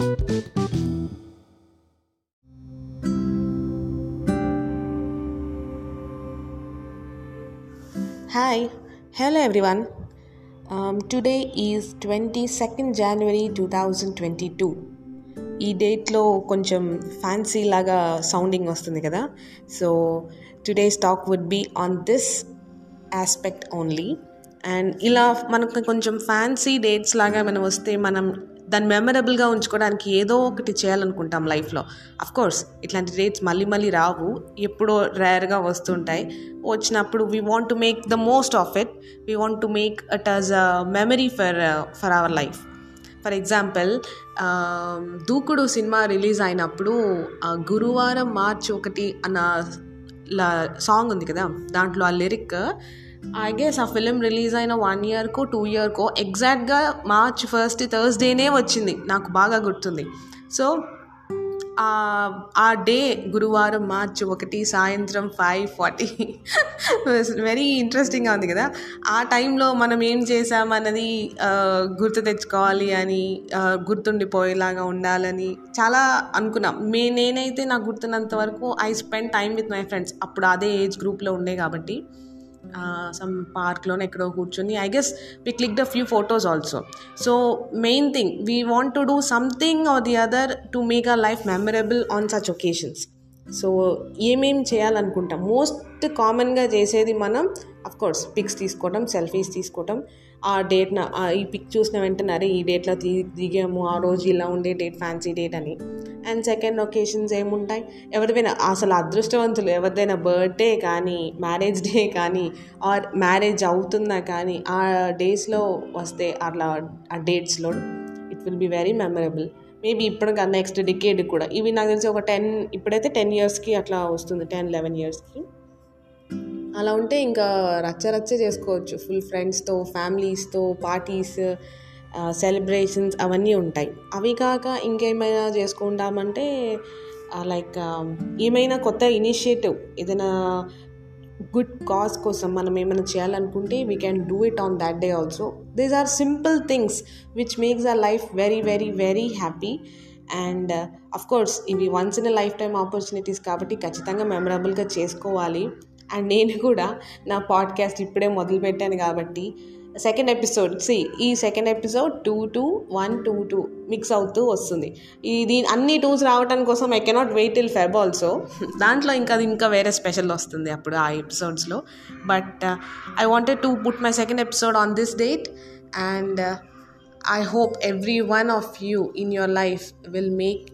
Hi, hello everyone. Um, today is 22nd January 2022. ఈ డేట్లో కొంచెం ఫ్యాన్సీ లాగా సౌండింగ్ వస్తుంది కదా so today's talk would be on this aspect only and ఇలా మనకు కొంచెం ఫ్యాన్సీ డేట్స్ లాగా మనం వస్తే మనం దాన్ని మెమరబుల్గా ఉంచుకోవడానికి ఏదో ఒకటి చేయాలనుకుంటాం లైఫ్లో. కోర్స్ ఇట్లాంటి డేట్స్ మళ్ళీ మళ్ళీ రావు. ఎప్పుడో రేర్గా వస్తుంటాయి. వచ్చినప్పుడు we want to make the most of it we want to make it as a memory for for our life for example దూకుడు సినిమా రిలీజ్ అయినప్పుడు గురువారం మార్చి ఒకటి అన్న సాంగ్ ఉంది కదా? దాంట్లో ఆ లిరిక్ ఐ గెస్ ఆ ఫిలిం రిలీజ్ అయిన వన్ ఇయర్కో టూ ఇయర్కో ఎగ్జాక్ట్గా మార్చ్ ఫస్ట్ థర్స్డేనే వచ్చింది. నాకు బాగా గుర్తుంది. సో ఆ డే గురువారం మార్చ్ ఒకటి సాయంత్రం ఫైవ్ ఫార్టీ వెరీ ఇంట్రెస్టింగ్గా ఉంది కదా. ఆ టైంలో మనం ఏం చేసామన్నది గుర్తు తెచ్చుకోవాలి అని గుర్తుండిపోయేలాగా ఉండాలని చాలా అనుకున్నాం. మే నేనైతే నాకు గుర్తున్నంత వరకు I spend time with my friends అప్పుడు అదే ఏజ్ గ్రూప్లో ఉండే కాబట్టి. సమ్ పార్క్లోనే ఎక్కడో కూర్చొని I guess we click the few photos also so main thing we want to do something or the other to make a life memorable on such occasions so ఏమేం చేయాలనుకుంటాం? మోస్ట్ కామన్గా చేసేది మనం అఫ్కోర్స్ పిక్స్ తీసుకోవటం selfies తీసుకోవటం. ఆ డేట్న ఈ pick చూసిన వెంటనే అరే ఈ డేట్లో దిగాము ఆ రోజు ఇలా ఉండే డేట్ ఫ్యాన్సీ డేట్ అని. అండ్ సెకండ్ ఒకేషన్స్ ఏముంటాయి? ఎవరిదైనా అసలు అదృష్టవంతులు ఎవరిదైనా బర్త్డే కానీ మ్యారేజ్ డే కానీ ఆర్ మ్యారేజ్ అవుతుందా కానీ ఆ డేస్లో వస్తే అట్లా ఆ డేట్స్లో it will be very memorable maybe ఇప్పుడు కాదు నెక్స్ట్ డికేడ్ కూడా. ఇవి నాకు తెలిసి ఒక టెన్ ఇప్పుడైతే టెన్ ఇయర్స్కి అట్లా వస్తుంది టెన్ లెవెన్ ఇయర్స్కి అలా ఉంటే ఇంకా రచ్చ రచ్చ చేసుకోవచ్చు. ఫుల్ ఫ్రెండ్స్తో ఫ్యామిలీస్తో పార్టీస్ సెలబ్రేషన్స్ అవన్నీ ఉంటాయి. అవి కాక ఇంకేమైనా చేసుకుంటామంటే లైక్ ఏమైనా కొత్త ఇనిషియేటివ్ ఏదైనా గుడ్ కాజ్ కోసం మనం ఏమైనా చేయాలనుకుంటే we can do it on that day also these are simple things which makes a life very very very happy and course ఇవి once in life time opportunities కాబట్టి ఖచ్చితంగా మెమరబుల్గా చేసుకోవాలి. అండ్ నేను కూడా నా పాడ్కాస్ట్ ఇప్పుడే మొదలుపెట్టాను కాబట్టి సెకండ్ ఎపిసోడ్ సి ఈ second episode two two one two two mix అవుతూ వస్తుంది. ఇది అన్ని టూస్ రావటం కోసం I cannot wait till Feb also. దాంట్లో ఇంకా ఇంకా వేరే స్పెషల్ వస్తుంది అప్పుడు ఆ ఎపిసోడ్స్లో. But I wanted to put my second episode on this date and I hope every one of you in your life will make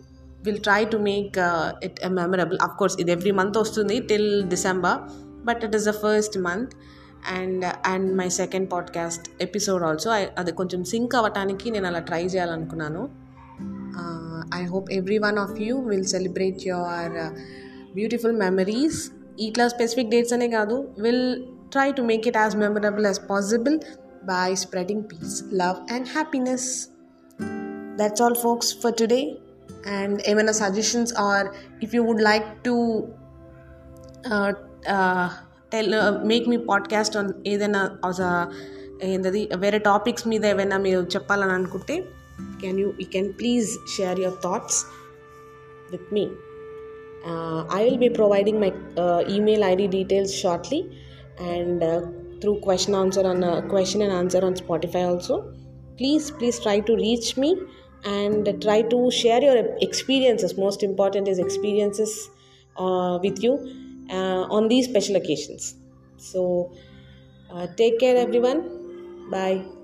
will try to make it memorable of course ఇది every month వస్తుంది till December. But it is the first month and and my second podcast episode also అది కొంచెం sync అవ్వటానికి నేను అలా try చేయాలనుకున్నాను I hope every one of you will celebrate your beautiful memories ఇట్లా specific dates అనే కాదు will try to make it as memorable as possible by spreading peace love and happiness that's all folks for today and ఏమైనా suggestions or if you would like to tell make me podcast on ఏదైనా ఏంటది వేరే topics మీద ఏమైనా మీరు చెప్పాలని అనుకుంటే can you you can please share your thoughts with me I will be providing my email ID details shortly and through question answer on question and answer on Spotify also please please try to reach me and try to share your experiences. Most important is experiences uh, with you. uh, on these special occasions. So uh, take care everyone. Bye